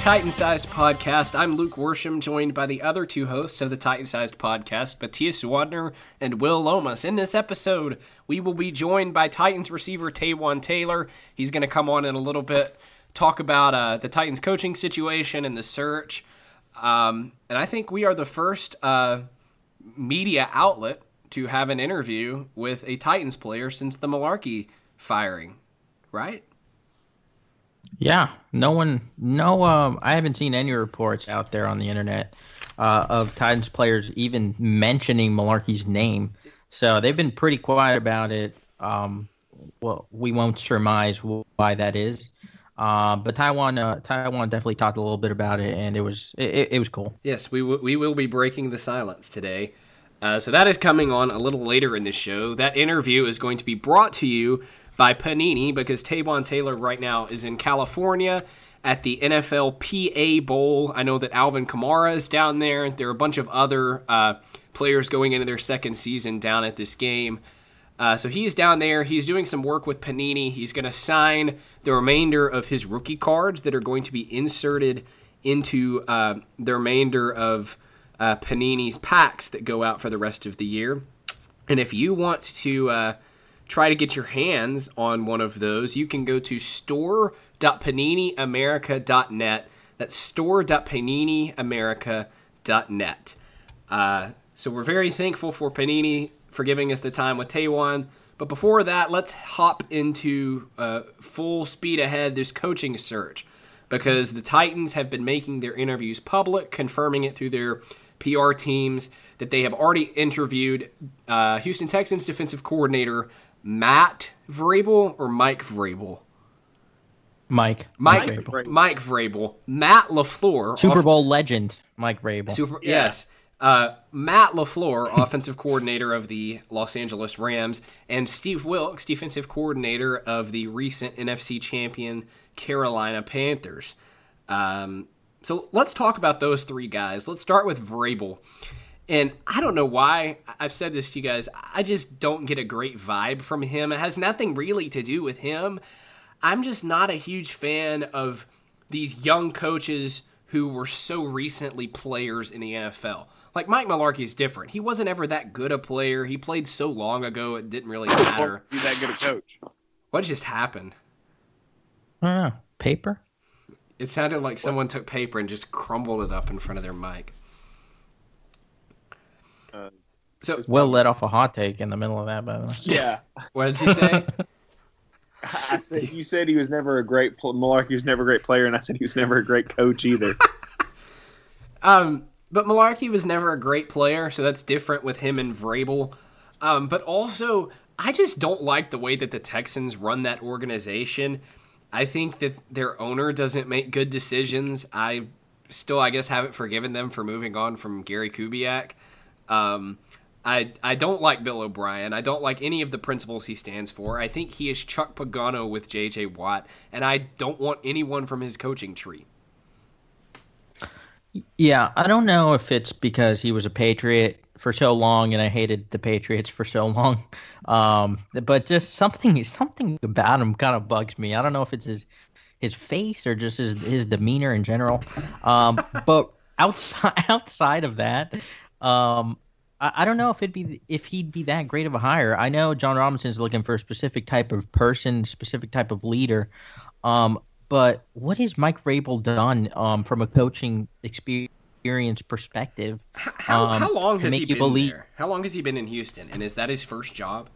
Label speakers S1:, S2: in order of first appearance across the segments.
S1: Titan Sized Podcast. I'm Luke Worsham, joined by the other two hosts of the Titan Sized Podcast, Matthias Wadner and Will Lomas. In this episode, we will be joined by Titans receiver Taywan Taylor. He's going to come on in a little bit, talk about uh, the Titans coaching situation and the search. Um, and I think we are the first uh, media outlet to have an interview with a Titans player since the Mularkey firing, right?
S2: Yeah, no one, no, um, I haven't seen any reports out there on the internet uh, of Titans players even mentioning Mularkey's name. So they've been pretty quiet about it. Um, well, we won't surmise why that is. Uh, but Taywan, uh, Taywan definitely talked a little bit about it, and it was it, it was cool.
S1: Yes, we w- we will be breaking the silence today. Uh, so that is coming on a little later in the show. That interview is going to be brought to you by Panini because Taywan Taylor right now is in California at the NFL PA Bowl. I know that Alvin Kamara is down there. There are a bunch of other uh, players going into their second season down at this game. Uh, so he's down there. He's doing some work with Panini. He's going to sign the remainder of his rookie cards that are going to be inserted into uh, the remainder of uh, Panini's packs that go out for the rest of the year. And if you want to uh, try to get your hands on one of those, you can go to store.paniniamerica.net. That's store.paniniamerica.net. Uh, so we're very thankful for Panini for giving us the time with Taywan. But before that, let's hop into uh, full speed ahead this coaching search because the Titans have been making their interviews public, confirming it through their PR teams that they have already interviewed uh, Houston Texans defensive coordinator Matt Vrabel or Mike Vrabel?
S2: Mike.
S1: Mike. Mike Vrabel. Mike Vrabel. Matt LaFleur.
S2: Super Bowl off- legend. Mike Vrabel.
S1: Super. Yeah. Yes. Uh, Matt LaFleur, offensive coordinator of the Los Angeles Rams, and Steve Wilks, defensive coordinator of the recent NFC champion Carolina Panthers. Um, so let's talk about those three guys. Let's start with Vrabel. And I don't know why I've said this to you guys. I just don't get a great vibe from him. It has nothing really to do with him. I'm just not a huge fan of these young coaches who were so recently players in the NFL. Like Mike Mularkey is different. He wasn't ever that good a player. He played so long ago it didn't really matter.
S3: He's that good a coach.
S1: What just happened?
S2: I don't know. Paper?
S1: It sounded like someone took paper and just crumbled it up in front of their mic.
S2: So Will let off a hot take in the middle of that, by the way.
S3: Yeah.
S1: what did you say?
S3: I said you said he was never a great Mularkey was never a great player, and I said he was never a great coach either.
S1: um, but Mularkey was never a great player, so that's different with him and Vrabel. Um, but also, I just don't like the way that the Texans run that organization. I think that their owner doesn't make good decisions. I still, I guess, haven't forgiven them for moving on from Gary Kubiak. Um, I I don't like Bill O'Brien. I don't like any of the principles he stands for. I think he is Chuck Pagano with J.J. Watt, and I don't want anyone from his coaching tree.
S2: Yeah, I don't know if it's because he was a Patriot for so long and I hated the Patriots for so long. Um, but just something something about him kind of bugs me. I don't know if it's his his face or just his his demeanor in general. Um, but outside outside of that, um, I, I, don't know if it'd be if he'd be that great of a hire. I know Jon Robinson's looking for a specific type of person, specific type of leader. Um, but what has Mike Vrabel done um, from a coaching experience perspective?
S1: How, um, how long has he been believe... there? How long has he been in Houston? And is that his first job?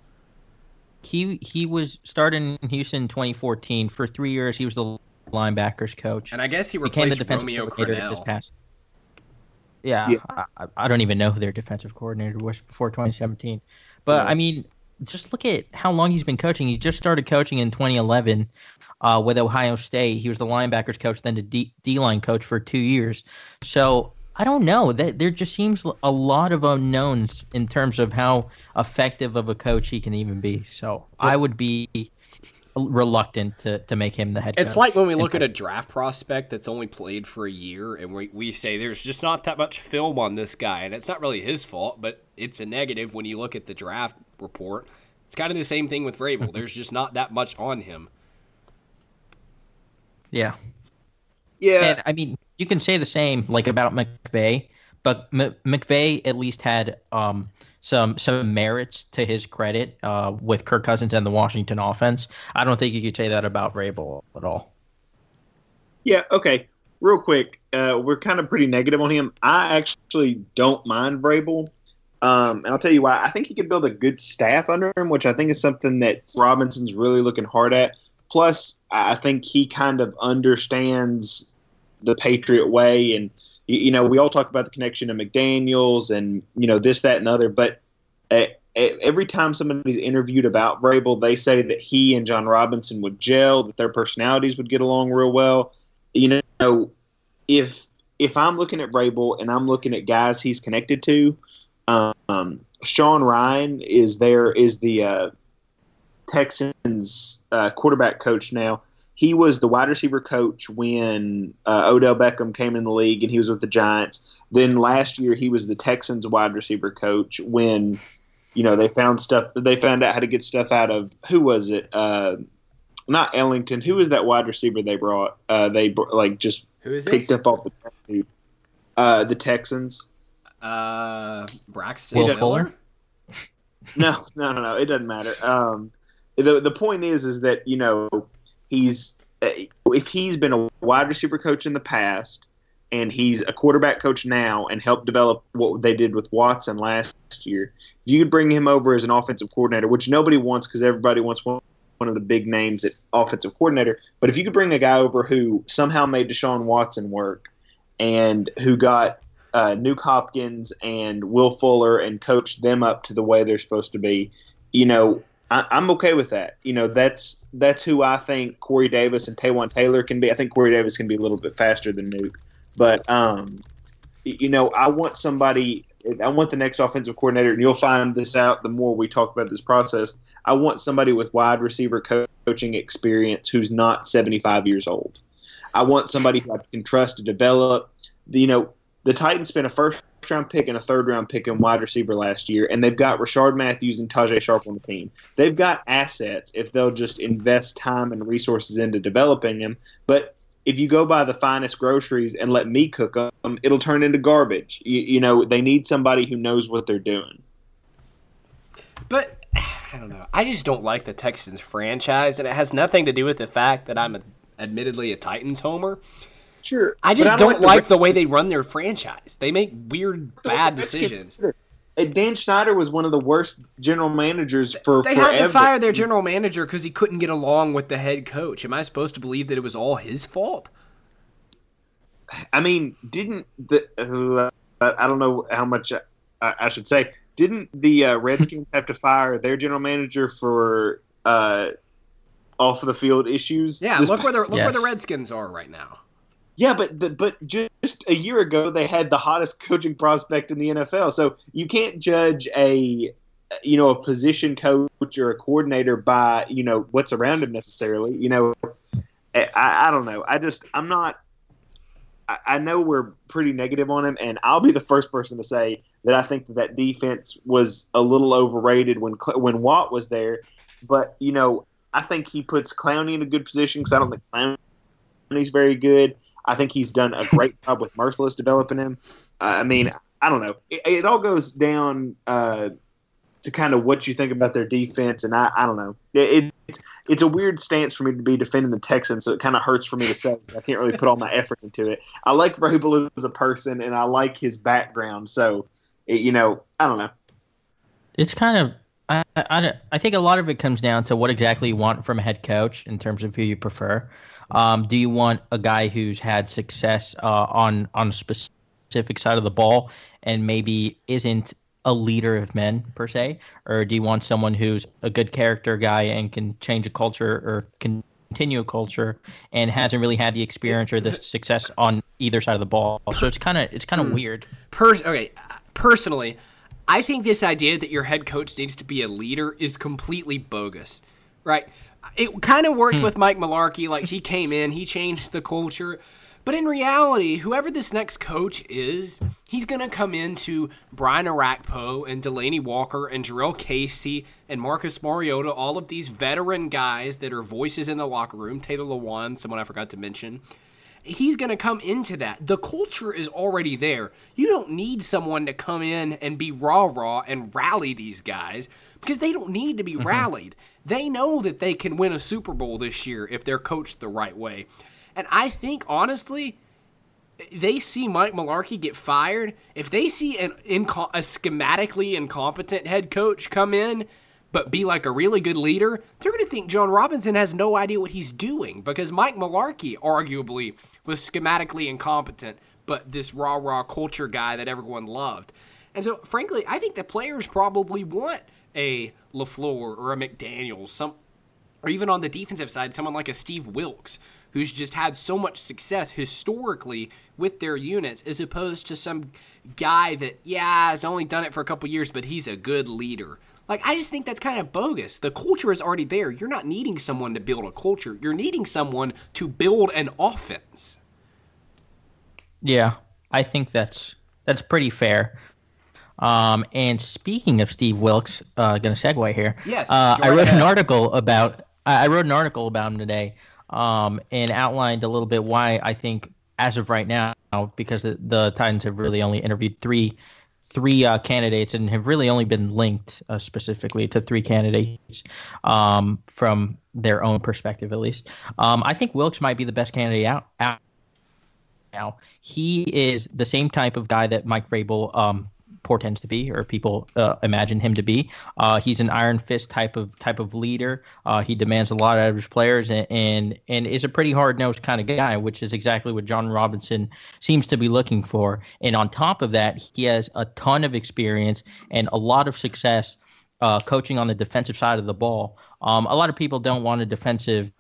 S2: He he was starting in Houston in 2014 for three years. He was the linebackers coach,
S1: and I guess he replaced Romeo Crennel. This past
S2: yeah, yeah. I, I, don't even know who their defensive coordinator was before 2017. But yeah. I mean, just look at how long he's been coaching. He just started coaching in 2011 uh, with Ohio State. He was the linebackers coach, then the D, D line coach for two years. So I don't know. That there just seems a lot of unknowns in terms of how effective of a coach he can even be. So I would be reluctant to, to make him the head
S1: it's like when we look at a draft prospect that's only played for a year and we, we say there's just not that much film on this guy and it's not really his fault but it's a negative when you look at the draft report. It's kind of the same thing with Vrabel. Mm-hmm. There's just not that much on him.
S2: Yeah.
S3: Yeah,
S2: And I mean, you can say the same like about McVay, but M- at least had um, some some merits to his credit uh, with Kirk Cousins and the Washington offense. I don't think you could say that about Vrabel at all.
S3: Yeah, okay. Real quick, uh, we're kind of pretty negative on him. I actually don't mind Vrabel. Um, and I'll tell you why. I think he could build a good staff under him, which I think is something that Robinson's really looking hard at. Plus, I think he kind of understands the Patriot way. And, you, you know, we all talk about the connection to McDaniels and, you know, this, that, and the other. But uh, every time somebody's interviewed about Vrabel, they say that he and Jon Robinson would gel, that their personalities would get along real well. You know, if if I'm looking at Vrabel and I'm looking at guys he's connected to, um, Sean Ryan is there is the uh, Texans uh, quarterback coach now. He was the wide receiver coach when uh, Odell Beckham came in the league and he was with the Giants. Then last year he was the Texans wide receiver coach when you know they found stuff they found out how to get stuff out of who was it uh, not Ellington who was that wide receiver they brought uh, they like just
S1: Who is
S3: picked
S1: this?
S3: up off the uh, the Texans
S1: Uh, Braxton
S2: Will
S1: Miller?
S2: Fuller?
S3: no, no, no, no. It doesn't matter. Um, the the point is, is that you know he's uh, if he's been a wide receiver coach in the past, and he's a quarterback coach now, and helped develop what they did with Watson last year. If you could bring him over as an offensive coordinator, which nobody wants because everybody wants one. One of the big names at offensive coordinator, but if you could bring a guy over who somehow made Deshaun Watson work, and who got uh, Nuke Hopkins and Will Fuller and coach them up to the way they're supposed to be, you know, I, I'm okay with that. You know, that's that's who I think Corey Davis and Taywan Taylor can be. I think Corey Davis can be a little bit faster than Nuke, but um, you know, I want somebody. I want the next offensive coordinator, and you'll find this out the more we talk about this process. I want somebody with wide receiver co- coaching experience who's not 75 years old. I want somebody who I can trust to develop. You know, the Titans spent a first round pick and a third round pick in wide receiver last year, and they've got Rishard Matthews and Tajaé Sharpe on the team. They've got assets if they'll just invest time and resources into developing them. But if you go buy the finest groceries and let me cook them, it'll turn into garbage. You, you know, they need somebody who knows what they're doing.
S1: But I don't know. I just don't like the Texans franchise, and it has nothing to do with the fact that I'm a, admittedly a Titans homer.
S3: Sure,
S1: I just don't like the way they run their franchise. They make weird, bad decisions.
S3: Dan Schneider was one of the worst general managers for
S1: They
S3: forever.
S1: had to fire their general manager because he couldn't get along with the head coach. Am I supposed to believe that it was all his fault?
S3: I mean, didn't the uh, I don't know how much I, I should say. Didn't the uh, Redskins have to fire their general manager for uh, off the field issues?
S1: Yeah,
S3: This-
S1: look where the look where the Redskins are right now.
S3: Yeah, but the, but just a year ago they had the hottest coaching prospect in the NFL. So you can't judge a you know a position coach or a coordinator by you know what's around him necessarily. You know, I, I don't know. I just I'm not. I, I know we're pretty negative on him, and I'll be the first person to say that I think that that defense was a little overrated when when Watt was there. But you know, I think he puts Clowney in a good position because I don't think Clowney's very good. I think he's done a great job with Mercilus developing him. Uh, I mean, I don't know. It, it all goes down uh, to kind of what you think about their defense, and I, I don't know. It, it's it's a weird stance for me to be defending the Texans, so it kind of hurts for me to say. I can't really put all my effort into it. I like Vrabel as a person, and I like his background, so it, you know, I don't know.
S2: It's kind of I, I, I think a lot of it comes down to what exactly you want from a head coach in terms of who you prefer. Um, do you want a guy who's had success uh, on on a specific side of the ball and maybe isn't a leader of men per se, or do you want someone who's a good character guy and can change a culture or continue a culture and hasn't really had the experience or the success on either side of the ball? So it's kind of it's kind of weird.
S1: Per- okay, personally, I think this idea that your head coach needs to be a leader is completely bogus, right? It kind of worked hmm. with Mike Mularkey. Like he came in, he changed the culture. But in reality, whoever this next coach is, he's going to come into Brian Orakpo and Delanie Walker and Jurrell Casey and Marcus Mariota, all of these veteran guys that are voices in the locker room, Taylor Lewan, someone I forgot to mention. He's going to come into that. The culture is already there. You don't need someone to come in and be raw, raw and rally these guys because they don't need to be mm-hmm. rallied. They know that they can win a Super Bowl this year if they're coached the right way. And I think, honestly, they see Mike Mularkey get fired. If they see an inco- a schematically incompetent head coach come in but be like a really good leader, they're going to think Jon Robinson has no idea what he's doing because Mike Mularkey arguably was schematically incompetent, but this rah rah culture guy that everyone loved. And so, frankly, I think the players probably want a LaFleur or a McDaniels, some, or even on the defensive side, someone like a Steve Wilks, who's just had so much success historically with their units, as opposed to some guy that, yeah, has only done it for a couple years, but he's a good leader. Like, I just think that's kind of bogus. The culture is already there. You're not needing someone to build a culture, you're needing someone to build an offense.
S2: Yeah, I think that's that's pretty fair. Um, and speaking of Steve Wilks, uh, going to segue here.
S1: Yes.
S2: Uh, I wrote ahead. an article about I wrote an article about him today, um, and outlined a little bit why I think as of right now, because the, the Titans have really only interviewed three three uh, candidates and have really only been linked uh, specifically to three candidates um, from their own perspective, at least. Um, I think Wilks might be the best candidate out. out now he is the same type of guy that Mike Vrabel um, portends to be, or people uh, imagine him to be. Uh, he's an iron fist type of type of leader. Uh, he demands a lot out of his players, and and, and is a pretty hard nosed kind of guy, which is exactly what Jon Robinson seems to be looking for. And on top of that, he has a ton of experience and a lot of success. Uh, coaching on the defensive side of the ball, um, a lot of people don't want a defensive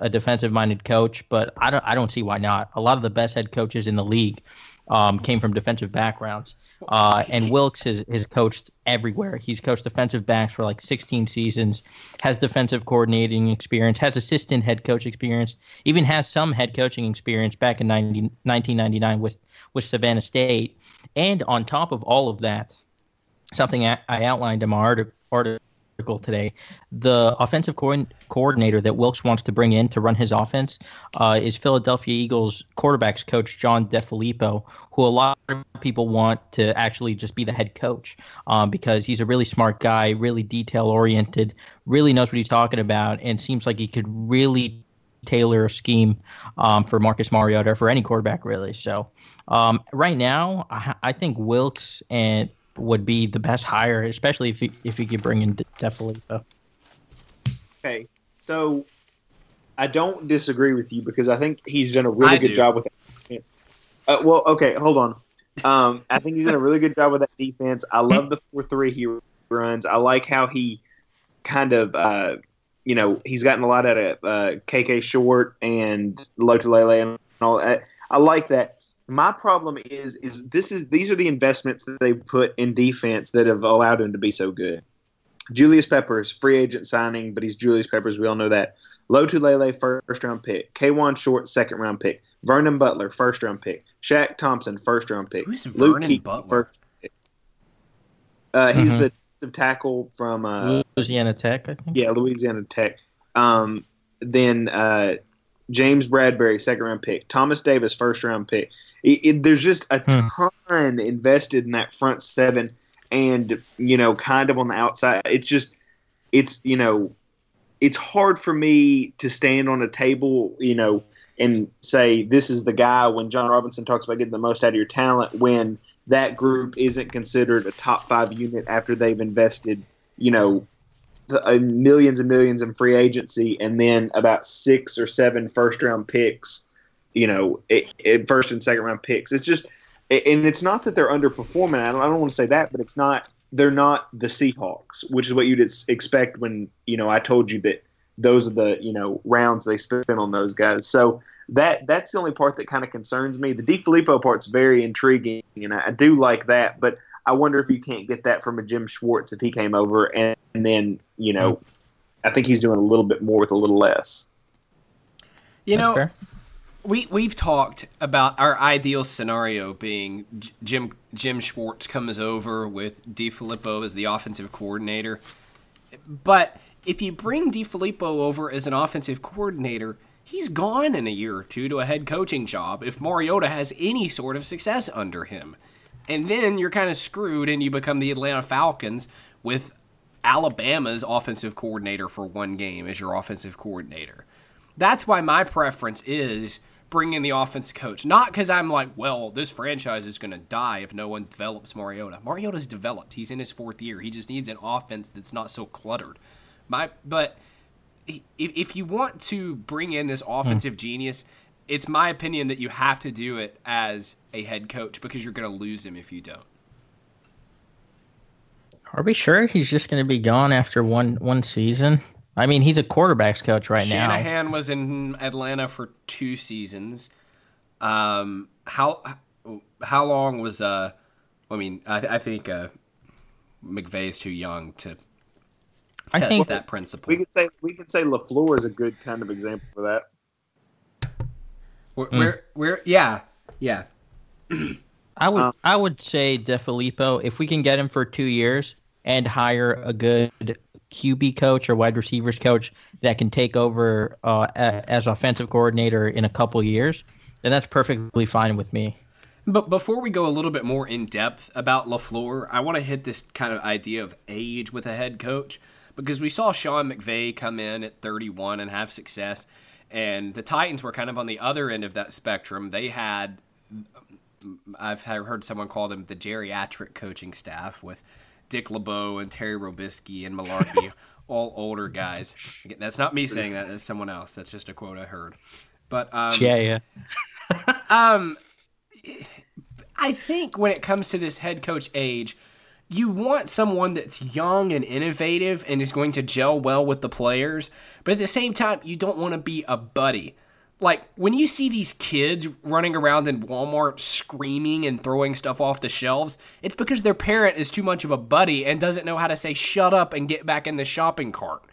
S2: a defensive minded coach, but I don't I don't see why not. A lot of the best head coaches in the league um, came from defensive backgrounds. Uh, and Wilks has, has coached everywhere. He's coached defensive backs for like 16 seasons, has defensive coordinating experience, has assistant head coach experience, even has some head coaching experience back in 90, 1999 with, with Savannah State. And on top of all of that, something I, I outlined in my article, article today. The offensive co- coordinator that Wilks wants to bring in to run his offense uh, is Philadelphia Eagles quarterbacks coach John DeFilippo, who a lot of people want to actually just be the head coach um, because he's a really smart guy, really detail oriented, really knows what he's talking about, and seems like he could really tailor a scheme um, for Marcus Mariota or for any quarterback really. So um, right now, I, I, think Wilks and would be the best hire, especially if you, if you could bring in DeFilippo.
S3: Okay, so I don't disagree with you because I think he's done a really I good do. job with that. Uh, well, okay, hold on. Um, I think he's done a really good job with that defense. I love the four three he runs. I like how he kind of, uh, you know, he's gotten a lot out of uh, KK Short and Lotulelei and all that. I like that my problem is is this is these are the investments that they put in defense that have allowed him to be so good. Julius Peppers, free agent signing, but he's Julius Peppers. We all know that. Lotulelei, first round pick. Kawann Short, second round pick. Vernon Butler, first round pick. Shaq Thompson, first round pick.
S1: Who's Luke Vernon Butler? First pick.
S3: Uh, he's mm-hmm. the tackle from uh,
S2: Louisiana Tech, I think.
S3: Yeah, Louisiana Tech. Um, then uh, James Bradberry, second round pick. Thomas Davis, first round pick. It, it, there's just a hmm. ton invested in that front seven, and you know, kind of on the outside. It's just, it's you know, it's hard for me to stand on a table, you know, and say this is the guy when Jon Robinson talks about getting the most out of your talent when that group isn't considered a top five unit after they've invested, you know, millions and millions in free agency, and then about six or seven first round picks. You know, it, it, first and second round picks. It's just, and it's not that they're underperforming. I don't, I don't want to say that, but it's not. They're not the Seahawks, which is what you'd expect when you know I told you that those are the you know rounds they spend on those guys. So that that's the only part that kind of concerns me. The DeFilippo part's very intriguing, and I, I do like that. But I wonder if you can't get that from a Jim Schwartz if he came over, and, and then you know, mm. I think he's doing a little bit more with a little less.
S1: You That's know, fair. we we've talked about our ideal scenario being Jim Jim Schwartz comes over with DeFilippo as the offensive coordinator, but if you bring DeFilippo over as an offensive coordinator, he's gone in a year or two to a head coaching job if Mariota has any sort of success under him. And then you're kind of screwed and you become the Atlanta Falcons with Alabama's offensive coordinator for one game as your offensive coordinator. That's why my preference is bring in the offense coach. Not because I'm like, well, this franchise is going to die if no one develops Mariota. Mariota's developed. He's in his fourth year. He just needs an offense that's not so cluttered. My, but if you want to bring in this offensive hmm. genius, it's my opinion that you have to do it as a head coach because you're going to lose him if you don't.
S2: Are we sure he's just going to be gone after one one season? I mean, he's a quarterbacks coach right
S1: Shanahan
S2: now.
S1: Shanahan was in Atlanta for two seasons. Um, how how long was uh? I mean, I, I think uh, McVay is too young to I think that principle.
S3: We could say we could say LaFleur is a good kind of example for that.
S1: We're, mm. we're, we're yeah yeah.
S2: I would um, I would say DeFilippo if we can get him for two years and hire a good QB coach or wide receivers coach that can take over uh, as offensive coordinator in a couple years, then that's perfectly fine with me.
S1: But before we go a little bit more in depth about LaFleur, I want to hit this kind of idea of age with a head coach because we saw Sean McVay come in at 31 and have success, and the Titans were kind of on the other end of that spectrum. They had, I've heard someone call them the geriatric coaching staff with Dick LeBeau and Terry Robiskie and Mularkey, all older guys. That's not me saying that. That's someone else. That's just a quote I heard. But um,
S2: yeah, yeah.
S1: um, I think when it comes to this head coach age, you want someone that's young and innovative and is going to gel well with the players. But at the same time, you don't want to be a buddy like when you see these kids running around in Walmart screaming and throwing stuff off the shelves, it's because their parent is too much of a buddy and doesn't know how to say shut up and get back in the shopping cart.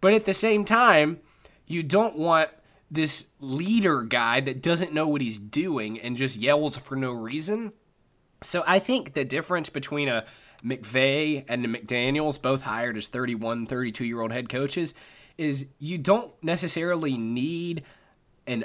S1: But at the same time, you don't want this leader guy that doesn't know what he's doing and just yells for no reason. So I think the difference between a McVay and the McDaniels, both hired as 31, 32 year old head coaches, is you don't necessarily need an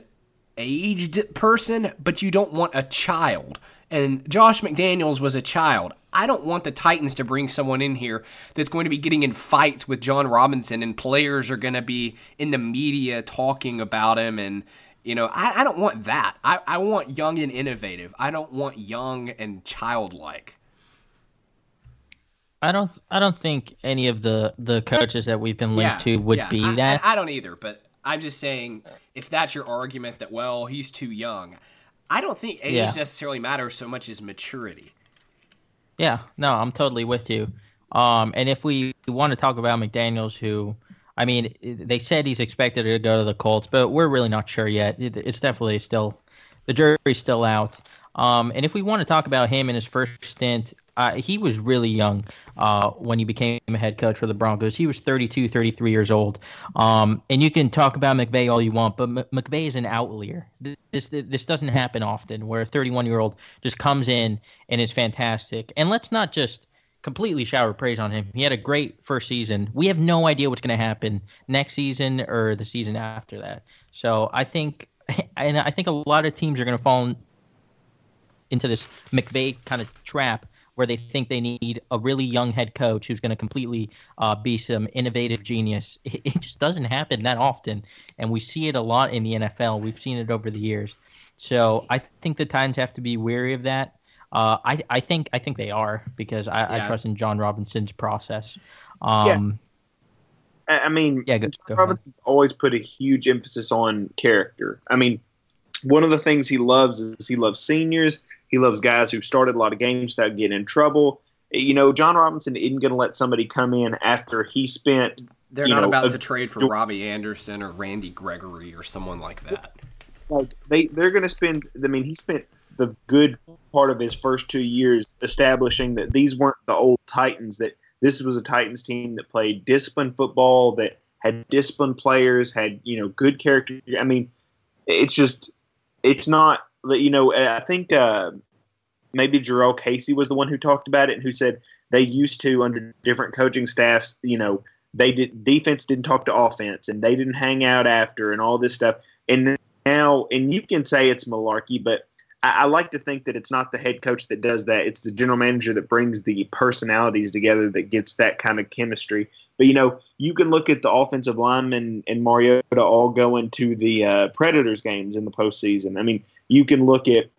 S1: aged person, but you don't want a child. And Josh McDaniels was a child. I don't want the Titans to bring someone in here that's going to be getting in fights with Jon Robinson and players are going to be in the media talking about him. And, you know, I, I don't want that. I, I want young and innovative. I don't want young and childlike.
S2: I don't. I don't think any of the the coaches that we've been linked yeah, to would yeah. be
S1: I,
S2: that.
S1: I, I don't either. But I'm just saying, if that's your argument that well he's too young, I don't think age yeah. necessarily matters so much as maturity.
S2: Yeah, no, I'm totally with you. Um, and if we want to talk about McDaniel's, who, I mean, they said he's expected to go to the Colts, but we're really not sure yet. It's definitely still, the jury's still out. Um, and if we want to talk about him in his first stint, uh, he was really young uh, when he became a head coach for the Broncos. He was 32, 33 years old. Um, and you can talk about McVay all you want, but M- McVay is an outlier. This this doesn't happen often, where a 31 year old just comes in and is fantastic. And let's not just completely shower praise on him. He had a great first season. We have no idea what's going to happen next season or the season after that. So I think, and I think a lot of teams are going to fall into this McVay kind of trap where they think they need a really young head coach who's going to completely uh, be some innovative genius. It, it, just doesn't happen that often, and we see it a lot in the NFL. We've seen it over the years. So I think the Titans have to be wary of that. Uh, I, I think I think they are because I, yeah. I trust in Jon Robinson's process. Um,
S3: yeah. I mean, yeah, go, Jon Robinson's always put a huge emphasis on character. I mean, one of the things he loves is he loves seniors. He loves guys who started a lot of games without getting in trouble. You know, Jon Robinson isn't going to let somebody come in after he spent.
S1: They're not know, about a, to trade for Robbie Anderson or Randy Gregory or someone like that.
S3: Like they, they're going to spend. I mean, he spent the good part of his first two years establishing that these weren't the old Titans. That this was a Titans team that played disciplined football, that had disciplined players, had you know good character. I mean, it's just it's not you know I think uh, maybe Jurrell Casey was the one who talked about it and who said they used to under different coaching staffs you know they did defense didn't talk to offense and they didn't hang out after and all this stuff. And now, and you can say it's malarkey, but I, I like to think that it's not the head coach that does that. It's the general manager that brings the personalities together that gets that kind of chemistry. But you know, you can look at the offensive linemen and Mariota all going to the uh, Predators games in the postseason. I mean, you can look at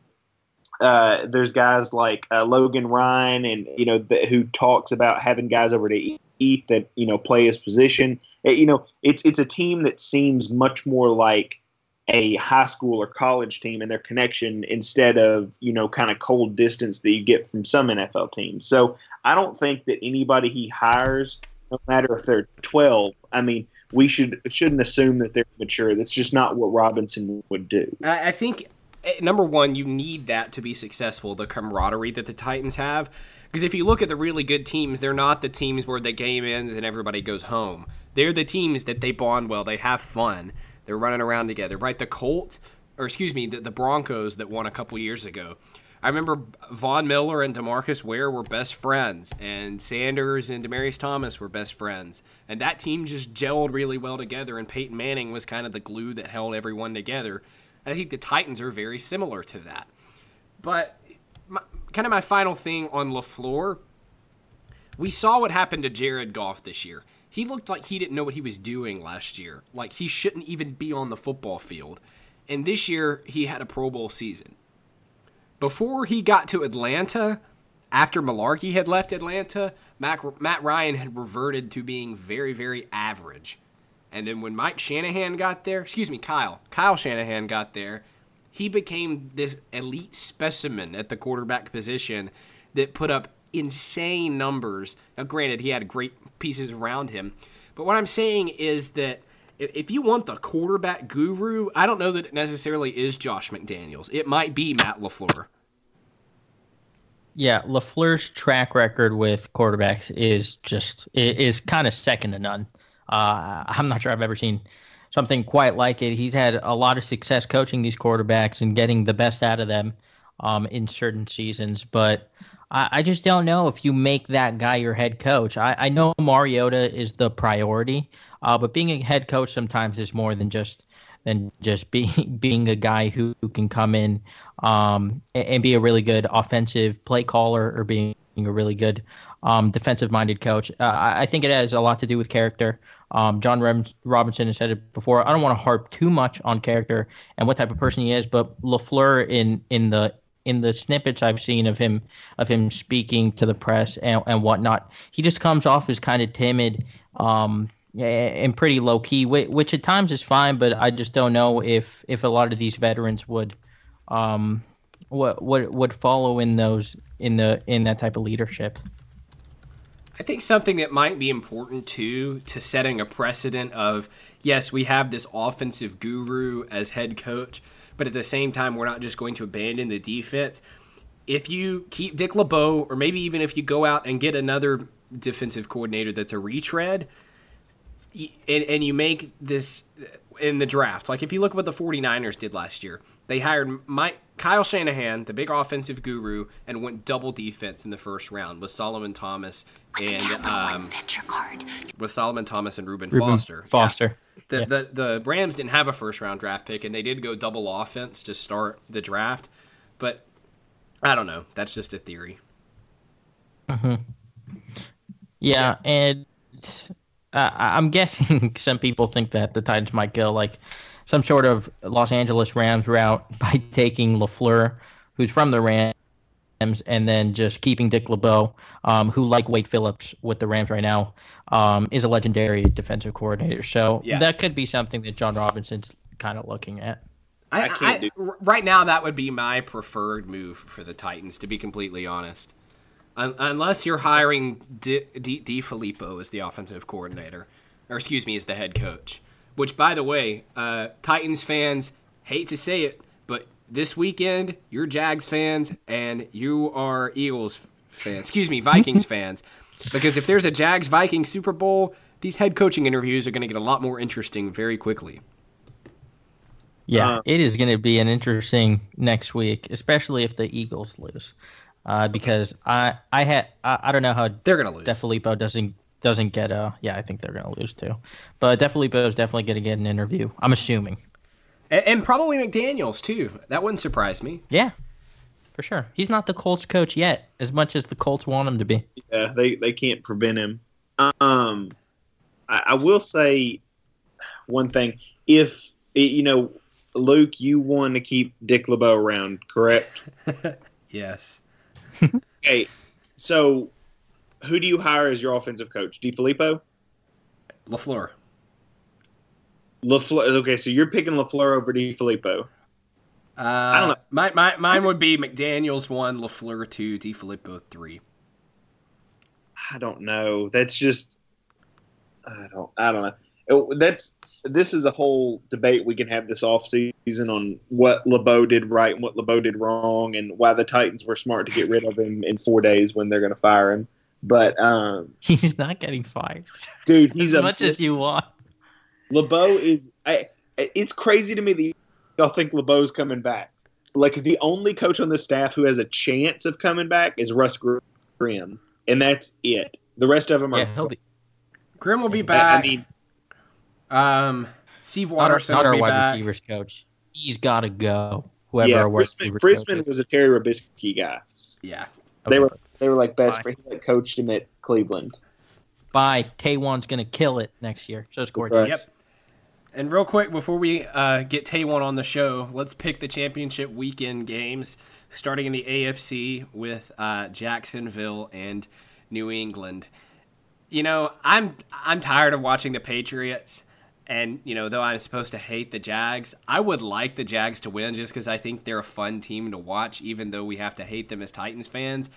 S3: uh, there's guys like uh, Logan Ryan, and you know th- who talks about having guys over to eat that you know play his position. It, you know, it's it's a team that seems much more like a high school or college team and their connection instead of you know kind of cold distance that you get from some NFL teams. So I don't think that anybody he hires, no matter if they're 12, I mean we should shouldn't assume that they're mature. That's just not what Robinson would do.
S1: I think eh, number one, you need that to be successful. The camaraderie that the Titans have. Because if you look at the really good teams, they're not the teams where the game ends and everybody goes home. They're the teams that they bond well, they have fun, they're running around together, right? The Colts, or excuse me, the, the Broncos that won a couple years ago. I remember Von Miller and Demarcus Ware were best friends, and Sanders and Demaryius Thomas were best friends. And that team just gelled really well together, and Peyton Manning was kind of the glue that held everyone together. I think the Titans are very similar to that. But my, kind of my final thing on LaFleur. We saw what happened to Jared Goff this year. He looked like he didn't know what he was doing last year. Like he shouldn't even be on the football field. And this year he had a Pro Bowl season. Before he got to Atlanta, after Mularkey had left Atlanta, Matt, Matt Ryan had reverted to being very, very average. And then when Mike Shanahan got there, excuse me, Kyle, Kyle Shanahan got there, he became this elite specimen at the quarterback position that put up insane numbers. Now, granted, he had great pieces around him, but what I'm saying is that if you want the quarterback guru, I don't know that it necessarily is Josh McDaniels. It might be Matt LaFleur.
S2: Yeah, LaFleur's track record with quarterbacks is just is kind of second to none. Uh, I'm not sure I've ever seen something quite like it. He's had a lot of success coaching these quarterbacks and getting the best out of them um, in certain seasons. But I, I, just don't know if you make that guy your head coach. I, I know Mariota is the priority, uh, but being a head coach sometimes is more than just than just being being a guy who, who can come in um, and, and be a really good offensive play caller or being a really good um, defensive minded coach. Uh, I think it has a lot to do with character. Um, Jon Robinson has said it before. I don't want to harp too much on character and what type of person he is, but Lafleur in in the in the snippets I've seen of him of him speaking to the press and, and whatnot, he just comes off as kind of timid um, and pretty low key, which at times is fine. But I just don't know if if a lot of these veterans would um, what would would follow in those in the in that type of leadership.
S1: I think something that might be important too to setting a precedent of yes, we have this offensive guru as head coach, but at the same time, we're not just going to abandon the defense. If you keep Dick LeBeau, or maybe even if you go out and get another defensive coordinator that's a retread, and, and you make this in the draft, like if you look at what the 49ers did last year, they hired Mike Kyle Shanahan, the big offensive guru, and went double defense in the first round with Solomon Thomas and um, with Solomon Thomas and Reuben, Reuben Foster.
S2: Foster.
S1: The, yeah. the the Rams didn't have a first round draft pick, and they did go double offense to start the draft, but I don't know. That's just a theory.
S2: Mm-hmm. Yeah, and uh, I'm guessing some people think that the Titans might go like some sort of Los Angeles Rams route by taking LaFleur, who's from the Rams, and then just keeping Dick LeBeau, um, who, like Wade Phillips with the Rams right now, um, is a legendary defensive coordinator. So yeah. that could be something that Jon Robinson's kind of looking at.
S1: I, I can't I, do. Right now, that would be my preferred move for the Titans, to be completely honest. Un- unless you're hiring Di, Di, Di Filippo as the offensive coordinator, or excuse me, as the head coach. Which, by the way, uh, Titans fans hate to say it, but this weekend you're Jags fans and you are Eagles fans. Excuse me, Vikings fans. Because if there's a Jags Vikings Super Bowl, these head coaching interviews are going to get a lot more interesting very quickly.
S2: Yeah, uh, it is going to be an interesting next week, especially if the Eagles lose. Uh, because I I had I, I, don't know how
S1: they're going to lose.
S2: DeFilippo doesn't doesn't get a yeah, I think they're gonna lose too. But definitely Bo's definitely gonna get an interview. I'm assuming.
S1: And, and probably McDaniels too. That wouldn't surprise me.
S2: Yeah, for sure. He's not the Colts coach yet, as much as the Colts want him to be.
S3: Yeah, they they can't prevent him. Um, I, I will say one thing: if you know, Luke, you want to keep Dick LeBeau around, correct?
S1: yes.
S3: okay, so who do you hire as your offensive coach? D.
S1: Filippo, LaFleur.
S3: LaFleur. Okay, so you're picking LaFleur over DeFilippo.
S1: Uh, I don't know. My, my, mine would be McDaniels one, LaFleur two, DeFilippo three.
S3: I don't know. That's just I don't I don't know. That's this is a whole debate we can have this off season on what LeBeau did right and what LeBeau did wrong and why the Titans were smart to get rid of him in four days when they're going to fire him. But um,
S2: he's not getting fired,
S3: dude. He's
S2: as much as you want.
S3: LeBeau is. I, it's crazy to me that y'all think LeBeau's coming back. Like the only coach on the staff who has a chance of coming back is Russ Grimm, and that's it. The rest of them are.
S2: Yeah, he'll be.
S1: Grimm will be back. I mean, um, Steve Watterson
S2: not our, not
S1: our
S2: wide
S1: back.
S2: receivers coach. He's got to go. Whoever
S3: yeah,
S2: our wide
S3: Frisman, Frisman was a Terry Robiskie guy.
S1: Yeah,
S3: okay. they were they were like best friends. He like coached him at Cleveland.
S2: Bye. Taywan's gonna kill it next year. So score.
S3: Right.
S1: Yep. And real quick before we uh, get Taywan on the show, let's pick the championship weekend games, starting in the AFC with uh, Jacksonville and New England. You know, I'm I'm tired of watching the Patriots, and you know, though I'm supposed to hate the Jags, I would like the Jags to win just because I think they're a fun team to watch, even though we have to hate them as Titans fans.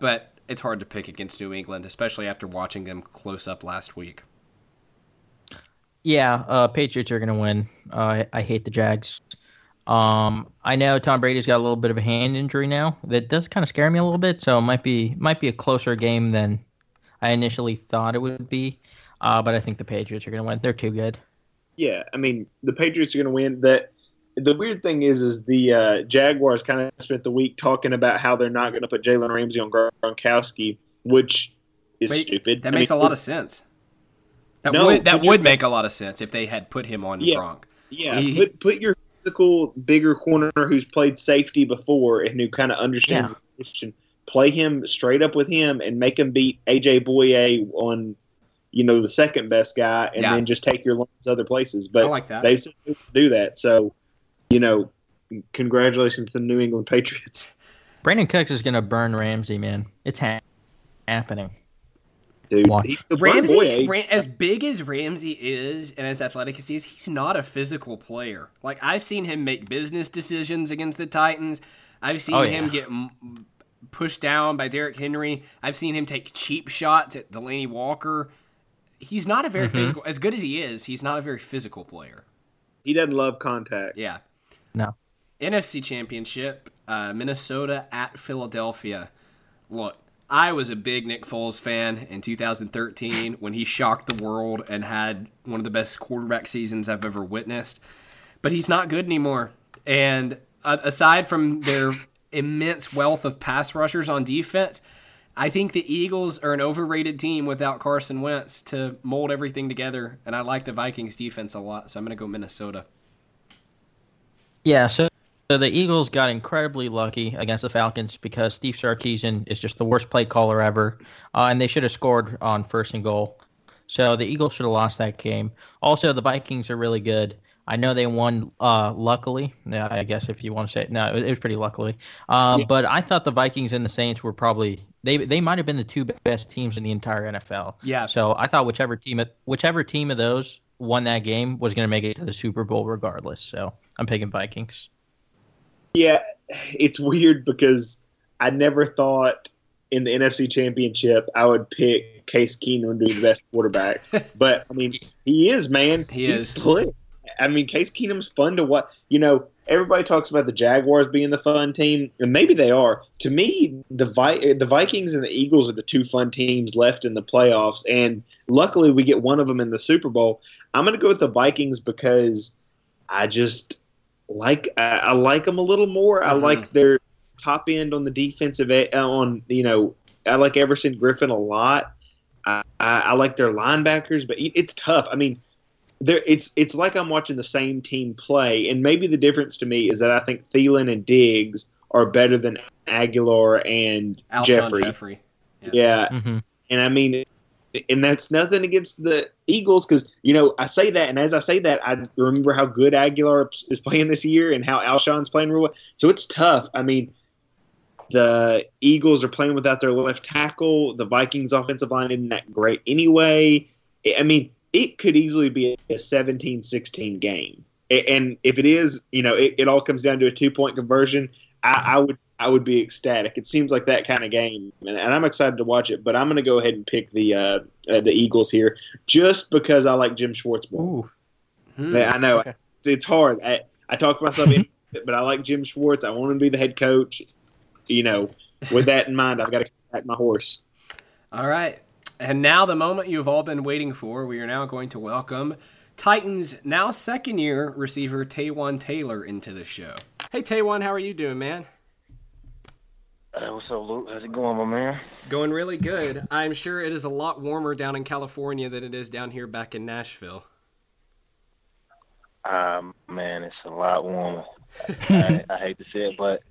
S1: But it's hard to pick against New England, especially after watching them close up last week.
S2: Yeah, uh, Patriots are gonna win. Uh, I, I hate the Jags. Um, I know Tom Brady's got a little bit of a hand injury now. That does kind of scare me a little bit. So it might be might be a closer game than I initially thought it would be. Uh, but I think the Patriots are gonna win. They're too good.
S3: Yeah, I mean the Patriots are gonna win. That the weird thing is, is the uh, Jaguars kind of spent the week talking about how they're not going to put Jalen Ramsey on Gronkowski, which is
S1: Wait,
S3: stupid.
S1: That
S3: I
S1: makes
S3: mean,
S1: a lot of sense. That
S3: No,
S1: would that
S3: but you-
S1: would make a lot of sense if they had put him on
S3: Yeah.
S1: Gronk.
S3: Yeah,
S1: He-
S3: put put your physical, bigger corner who's played safety before and who kind of understands
S2: Yeah.
S3: the position. Play him straight up with him and make him beat AJ Bouye on, you know, the second best guy, and
S1: Yeah.
S3: then just take your lumps other places.
S1: I
S3: But
S1: like that.
S3: they said do that, so you know, congratulations to the New England Patriots,
S2: Brandin Cooks is gonna burn Ramsey, man. It's ha- happening.
S3: Dude. He,
S1: Ramsey, Ram, as big as Ramsey is and as athletic as he is, he's not a physical player. Like I've seen him make business decisions against the Titans. I've seen
S2: Oh,
S1: him
S2: yeah.
S1: get m- pushed down by Derrick Henry. I've seen him take cheap shots at Delanie Walker. He's not a very
S2: Mm-hmm.
S1: physical. As good as he is, he's not a very physical player.
S3: he doesn't love contact.
S1: Yeah.
S2: No.
S1: NFC Championship, uh, Minnesota at Philadelphia. Look, I was a big Nick Foles fan in 2013 when he shocked the world and had one of the best quarterback seasons I've ever witnessed. But he's not good anymore. And uh, aside from their immense wealth of pass rushers on defense, I think the Eagles are an overrated team without Carson Wentz to mold everything together. And I like the Vikings defense a lot, so I'm going to go Minnesota.
S2: Yeah, so, so the Eagles got incredibly lucky against the Falcons because Steve Sarkisian is just the worst play caller ever, uh, and they should have scored on first and goal. So the Eagles should have lost that game. Also, the Vikings are really good. I know they won uh, luckily. Yeah, I guess if you want to say it, no, it was, it was pretty luckily. Uh,
S3: Yeah.
S2: But I thought the Vikings and the Saints were probably they they might have been the two best teams in the entire NFL.
S1: Yeah.
S2: So I thought whichever team whichever team of those won that game was going to make it to the Super Bowl regardless. So I'm picking Vikings.
S3: Yeah, it's weird because I never thought in the NFC Championship I would pick Case Keenum to be the best quarterback. but I mean, he is man.
S1: He
S3: He's
S1: is.
S3: slick. I mean, Case Keenum's fun to watch. You know, everybody talks about the Jaguars being the fun team, and maybe they are. To me, the Vi- the Vikings and the Eagles are the two fun teams left in the playoffs, and luckily we get one of them in the Super Bowl. I'm going to go with the Vikings because I just like I, I like them a little more. I
S1: Mhm.
S3: like their top end on the defensive uh, on you know I like Everson Griffen a lot, I, I, I like their linebackers, but it's tough. I mean, there it's it's like I'm watching the same team play, and maybe the difference to me is that I think Thielen and Diggs are better than Agholor and
S1: Alshon
S3: Jeffery.
S1: Jeffery.
S3: Yeah,
S1: Yeah.
S2: hmm
S3: and I mean, and that's nothing against the Eagles because you know I say that, and as I say that, I remember how good Agholor is playing this year and how Alshon's playing real well. So it's tough. I mean, the Eagles are playing without their left tackle. The Vikings' offensive line isn't that great anyway. I mean, it could easily be a 17-16 game, and if it is, you know, it, it all comes down to a two-point conversion. I, I would I would be ecstatic. It seems like that kind of game, and, and I'm excited to watch it. But I'm going to go ahead and pick the uh, uh, the Eagles here, just because I like Jim Schwartz more.
S2: Ooh.
S1: Hmm.
S3: Yeah, I know
S2: Okay.
S3: it's, it's hard. I, I talk myself it, but I like Jim Schwartz. I want him to be the head coach. You know, with that in mind, I've got to back my horse.
S1: All right. And now the moment you've all been waiting for. We are now going to welcome Titans now second year receiver Taywan Taylor into the show. Hey Taywan, how are you doing, man?
S4: Hey, what's up, Luke? How's it going, my man?
S1: Going really good. I'm sure it is a lot warmer down in California than it is down here back in Nashville.
S4: Um, man, it's a lot warmer. I, I hate to say it, but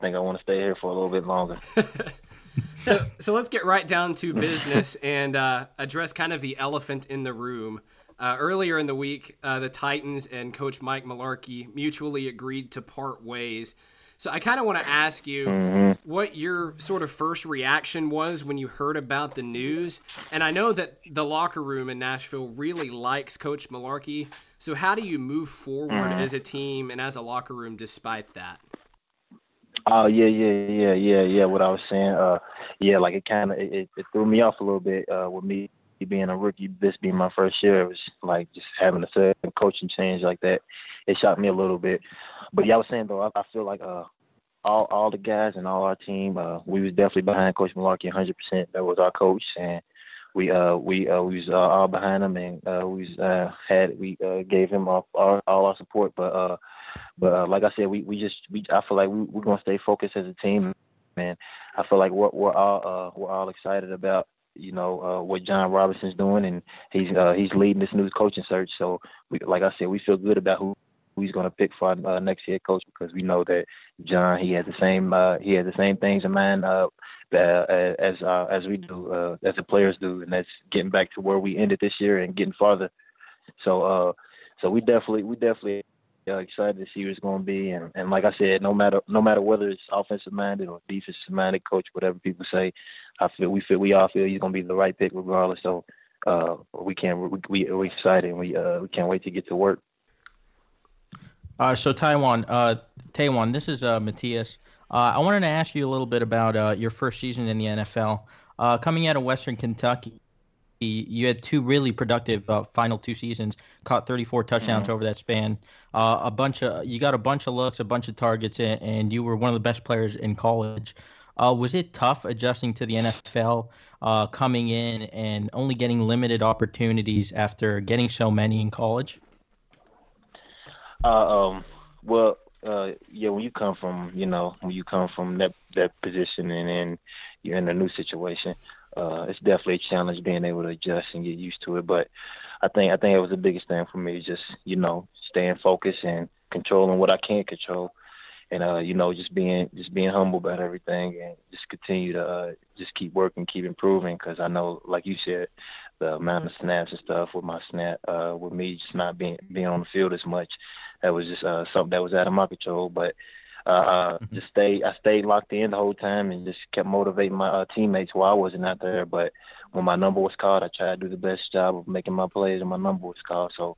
S4: I think I want to stay here for a little bit longer.
S1: so, so let's get right down to business and uh, address kind of the elephant in the room. Uh, earlier in the week, uh, the Titans and Coach Mike Mularkey mutually agreed to part ways. So I kind of want to ask you
S4: hmm
S1: what your sort of first reaction was when you heard about the news. And I know that the locker room in Nashville really likes Coach Mularkey. So how do you move forward
S4: Mhm.
S1: as a team and as a locker room despite that?
S4: Oh yeah, yeah, yeah, yeah, yeah. What I was saying, uh, yeah, like it kind of it, it, it threw me off a little bit uh, with me being a rookie. This being my first year, it was like just having a sudden coaching change like that. It shocked me a little bit. But yeah, I was saying though, I, I feel like uh, all all the guys and all our team, uh, we was definitely behind Coach Mularkey 100. percent That was our coach, and we uh we uh we was uh, all behind him, and uh, we was, uh had we uh, gave him all, our support. But uh, but uh, like I said, we, we just we I feel like we we're gonna stay focused as a team, man. I feel like we're we're all uh we're all excited about you know uh, what Jon Robinson's doing, and he's uh, he's leading this new coaching search. So we like I said, we feel good about who who he's gonna pick for uh, next head coach because we know that Jon he has the same uh, he has the same things in mind uh, as uh, as we do uh, as the players do, and that's getting back to where we ended this year and getting farther. So uh so we definitely we definitely excited to see who it's going to be. And, and like I said, no matter no matter whether it's offensive minded or defensive minded coach, whatever people say, I feel we feel we all feel he's going to be the right pick regardless. So uh, we can't we we we're excited. And we uh, we can't wait to get to work.
S2: Uh, so Taywan, uh, Taywan, this is uh, Matthias. Uh, I wanted to ask you a little bit about uh, your first season in the NFL. Uh, coming out of Western Kentucky, you had two really productive uh, final two seasons. Caught 34 touchdowns
S4: Mhm.
S2: over that span. Uh, a bunch of you got a bunch of looks, a bunch of targets, and, and you were one of the best players in college. Uh, was it tough adjusting to the NFL, uh, coming in and only getting limited opportunities after getting so many in college?
S4: Uh, um, well, uh, yeah, when you come from, you know, when you come from that that position and then you're in a new situation, uh, it's definitely a challenge being able to adjust and get used to it. But I think I think it was the biggest thing for me, just you know, staying focused and controlling what I can control, and uh, you know, just being just being humble about everything and just continue to uh, just keep working, keep improving. Because I know, like you said, the amount of snaps and stuff with my snap, uh, with me just not being being on the field as much that was just uh, something that was out of my control. But uh, uh,
S2: Mhm.
S4: just stay, I stayed locked in the whole time and just kept motivating my uh, teammates while I wasn't out there. But when my number was called, I tried to do the best job of making my plays, and my number was called. So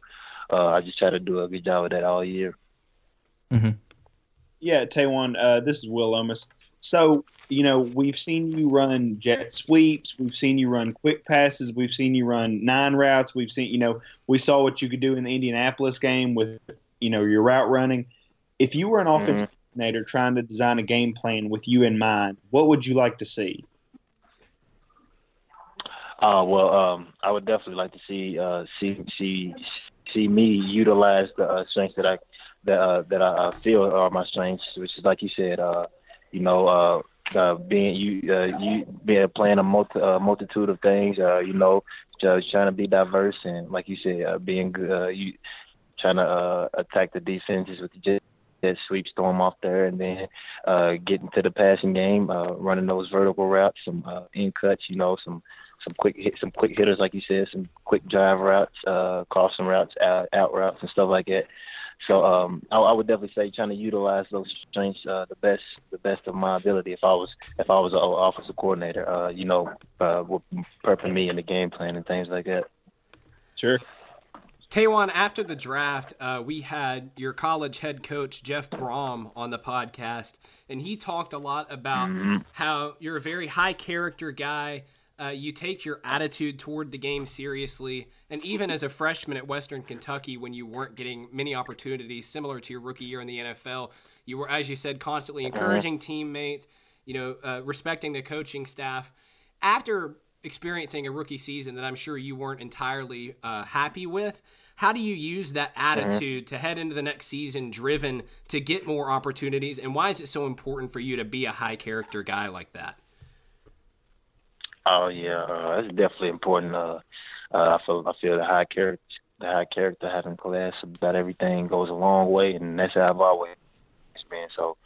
S4: uh, I just tried to do a good job of that all year.
S3: Yeah, Taywan, uh, this is Will Lomas. So, you know, we've seen you run jet sweeps. We've seen you run quick passes. We've seen you run nine routes. We've seen, you know, we saw what you could do in the Indianapolis game with, you know, your route running. If you were an offensive coordinator trying to design a game plan with you in mind, what would you like to see?
S4: Uh, well, um, I would definitely like to see uh, see see see me utilize the uh, strengths that I that uh, that I feel are my strengths, which is like you said, uh, you know, uh, being you uh, you being playing a multi, uh, multitude of things. Uh, you know, just trying to be diverse and like you said, uh, being uh, you trying to uh, attack the defenses with the jet, jet sweep, storm off there, and then uh, getting to the passing game, uh, running those vertical routes, some uh, in cuts. You know, some some quick hit, some quick hitters, like you said, some quick drive routes, uh, crossing routes, out, out routes, and stuff like that. So um, I, I, would definitely say trying to utilize those strengths uh, the best, the best of my ability. If I was, if I was an offensive coordinator, uh, you know, uh, prepping me in the game plan and things like that.
S3: Sure.
S1: Taywan, after the draft, uh, we had your college head coach Jeff Brohm, on the podcast, and he talked a lot about mm-hmm. how you're a very high character guy. Uh, you take your attitude toward the game seriously. And even as a freshman at Western Kentucky, when you weren't getting many opportunities similar to your rookie year in the NFL, you were, as you said, constantly uh-huh. encouraging teammates, you know, uh, respecting the coaching staff. After experiencing a rookie season that I'm sure you weren't entirely uh, happy with, how do you use that uh-huh. attitude to head into the next season driven to get more opportunities? And why is it so important for you to be a high character guy like that?
S4: Oh yeah, uh, that's definitely important. Uh, uh, I feel I feel the high character, the high character having class about everything goes a long way, and that's how I've always been. So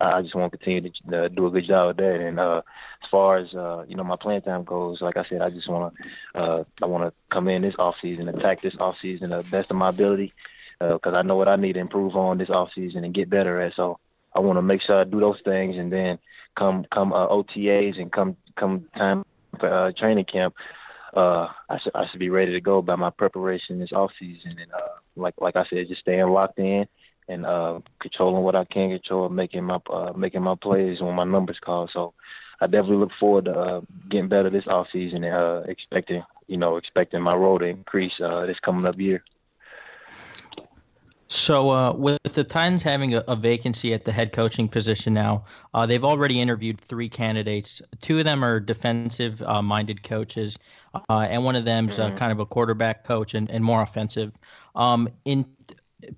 S4: I just want to continue to uh, do a good job of that. And uh, as far as uh, you know, my playing time goes, like I said, I just want to uh, I want to come in this off season, attack this off season the best of my ability, because uh, I know what I need to improve on this off season and get better at. So I want to make sure I do those things, and then come come uh, OTAs and come come time uh, training camp, I should I should be ready to go by my preparation this off season and like like I said, just staying locked in and uh, controlling what I can control, making my uh, making my plays when my numbers call. So I definitely look forward to uh, getting better this off season and uh, expecting you know expecting my role to increase uh, this coming up year.
S2: So, uh, with the Titans having a, a, vacancy at the head coaching position now, uh, they've already interviewed three candidates. Two of them are defensive uh, minded coaches, uh, and one of them's mm-hmm. kind of a quarterback coach and, and more offensive. Um, in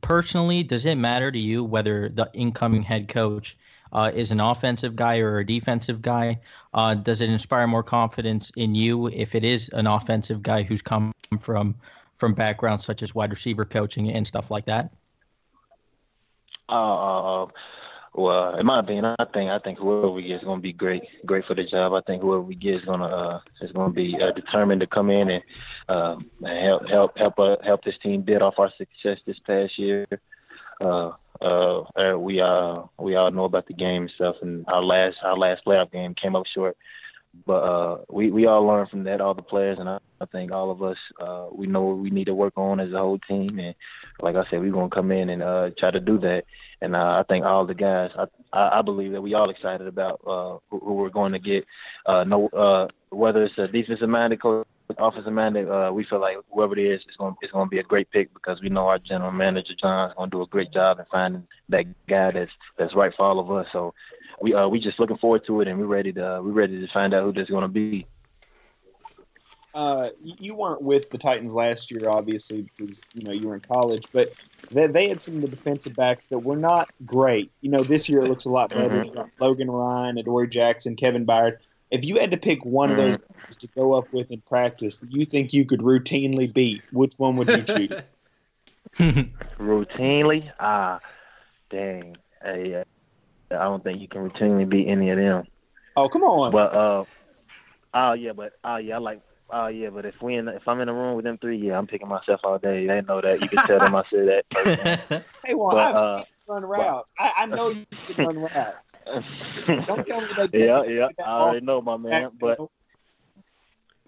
S2: personally, does it matter to you whether the incoming head coach uh, is an offensive guy or a defensive guy? Uh, does it inspire more confidence in you if it is an offensive guy who's come from from backgrounds such as wide receiver coaching and stuff like that?
S4: Uh, well, in my opinion, I think I think whoever we get is going to be great, great for the job. I think whoever we get is going to uh, is going to be uh, determined to come in and, uh, help help help uh, help this team build off our success this past year. Uh, uh, uh, we uh we all know about the game and stuff, and our last our last playoff game came up short. But uh, we we all learned from that, all the players, and I, I think all of us uh, we know what we need to work on as a whole team. And like I said, we're gonna come in and uh, try to do that. And uh, I think all the guys, I, I believe that we all excited about uh, who, who we're going to get. Uh, no, uh, whether it's a defensive minded coach, offensive minded, uh, we feel like whoever it is, it's going it's going to be a great pick because we know our general manager Jon is going to do a great job in finding that guy that's that's right for all of us. So we uh we just looking forward to it, and we're ready to we're ready to find out who that's going to be.
S3: Uh, you weren't with the Titans last year, obviously, because you know you were in college. But they, they had some of the defensive backs that were not great. You know, this year it looks a lot better. Mm-hmm. Logan Ryan, Adoree Jackson, Kevin Byard. If you had to pick one mm-hmm. of those to go up with in practice that you think you could routinely beat, which one would you choose?
S4: routinely? Ah, dang. Hey, I don't think you can routinely beat any of them.
S3: Oh, come on.
S4: But uh, oh yeah, but oh yeah, I like oh yeah, but if we in if I'm in a room with them three, yeah, I'm picking myself all day. They know that. You can tell them I said
S3: that. hey, well, but, I've uh, seen run routes. I, I know you can run routes.
S4: don't tell me that. Yeah, yeah, I already know, my man. But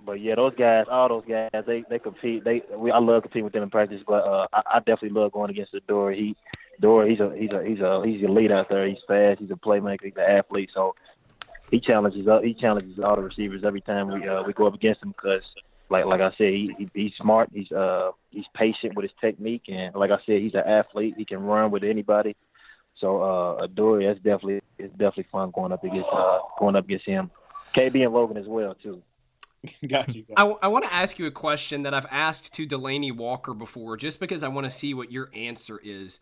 S4: but yeah, those guys, all those guys, they they compete. They we I love competing with them in practice, but uh, I, I definitely love going against the door. He Dora, he's a he's a he's a he's a lead out there. He's fast. He's a playmaker. He's an athlete. So he challenges he challenges all the receivers every time we uh, we go up against him because like like I said, he, he he's smart. He's uh he's patient with his technique, and like I said, he's an athlete. He can run with anybody. So uh, Adoree, that's definitely it's definitely fun going up against uh, going up against him. KB and Logan as well too.
S3: got you. Got
S1: I, I want to ask you a question that I've asked to Delanie Walker before, just because I want to see what your answer is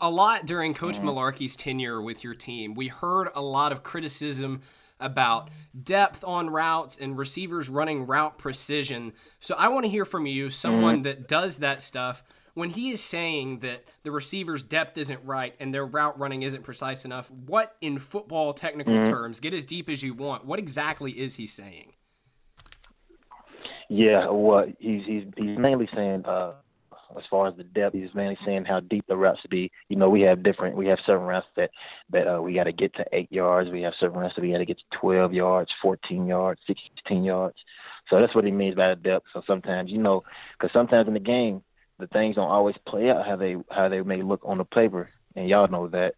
S1: a lot during Coach mm-hmm. Mularkey's tenure with your team. We heard a lot of criticism about depth on routes and receivers running route precision. So I want to hear from you, someone mm-hmm. that does that stuff. When he is saying that the receiver's depth isn't right and their route running isn't precise enough, what in football technical mm-hmm. terms, get as deep as you want, what exactly is he saying?
S4: Yeah, well, he's he's, he's mainly saying uh, as far as the depth. He's mainly saying how deep the routes to be. You know, we have different, we have certain routes that that uh, we got to get to eight yards. We have certain routes that we got to get to 12 yards, 14 yards, 16 yards. So that's what he means by the depth. So sometimes, you know, because sometimes in the game, the things don't always play out how they how they may look on the paper, and y'all know that.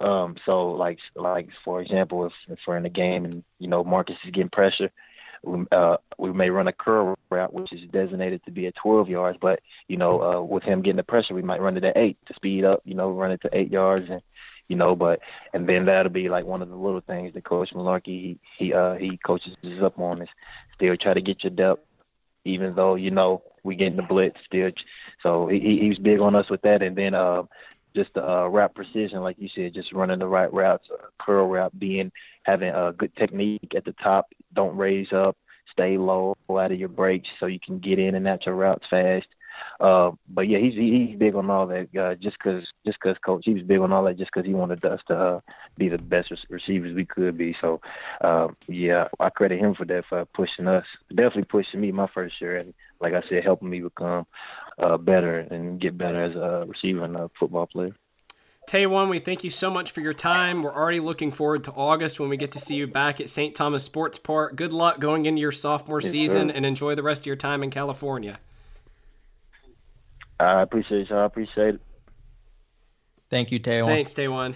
S4: Um, so like like for example, if, if we're in a game and you know Marcus is getting pressure, uh, we may run a curl route, which is designated to be at 12 yards. But you know, uh, with him getting the pressure, we might run it at eight to speed up. You know, run it to eight yards, and you know, but and then that'll be like one of the little things that Coach Mularkey he he uh, he coaches us up on is still try to get your depth, even though you know we getting the blitz still. So he he's big on us with that, and then uh, just the uh, route precision, like you said, just running the right routes, uh, curl route, being having a good technique at the top. Don't raise up, stay low out of your brakes so you can get in and out your routes fast. Uh, but yeah, he's he's big on all that. Uh, just cause just cause coach, he was big on all that. Just cause he wanted us to uh, be the best receivers we could be. So uh, yeah, I credit him for that for pushing us, definitely pushing me my first year, and like I said, helping me become uh, better and get better as a receiver and a football player.
S1: Taywan, we thank you so much for your time. We're already looking forward to August when we get to see you back at St. Thomas Sports Park. Good luck going into your sophomore yes, season sir. and enjoy the rest of your time in California.
S4: I appreciate you. I appreciate it.
S2: Thank you, Taywan.
S1: Thanks, Taywan.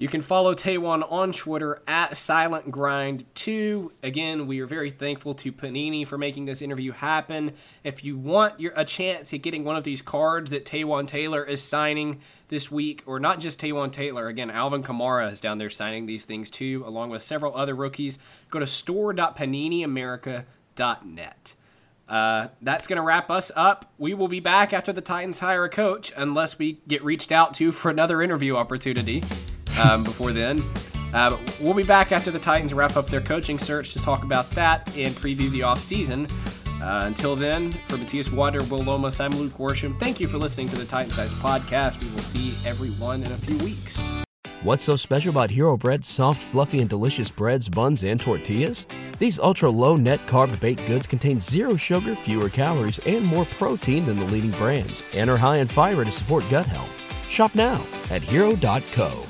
S1: You can follow Taywan on Twitter at Silent Grind 2. Again, we are very thankful to Panini for making this interview happen. If you want your, a chance at getting one of these cards that Taywan Taylor is signing this week, or not just Taywan Taylor, again, Alvin Kamara is down there signing these things too, along with several other rookies. Go to store.paniniamerica.net. Uh, that's going to wrap us up. We will be back after the Titans hire a coach, unless we get reached out to for another interview opportunity um, before then. Uh, we'll be back after the Titans wrap up their coaching search to talk about that and preview the offseason. Uh, until then, for Matthias Water, Will Lomas, I'm Luke Worsham. Thank you for listening to the Titan Size Podcast. We will see everyone in a few weeks.
S5: What's so special about Hero Bread's soft, fluffy, and delicious breads, buns, and tortillas? These ultra low net carb baked goods contain zero sugar, fewer calories, and more protein than the leading brands, and are high in fiber to support gut health. Shop now at hero.co.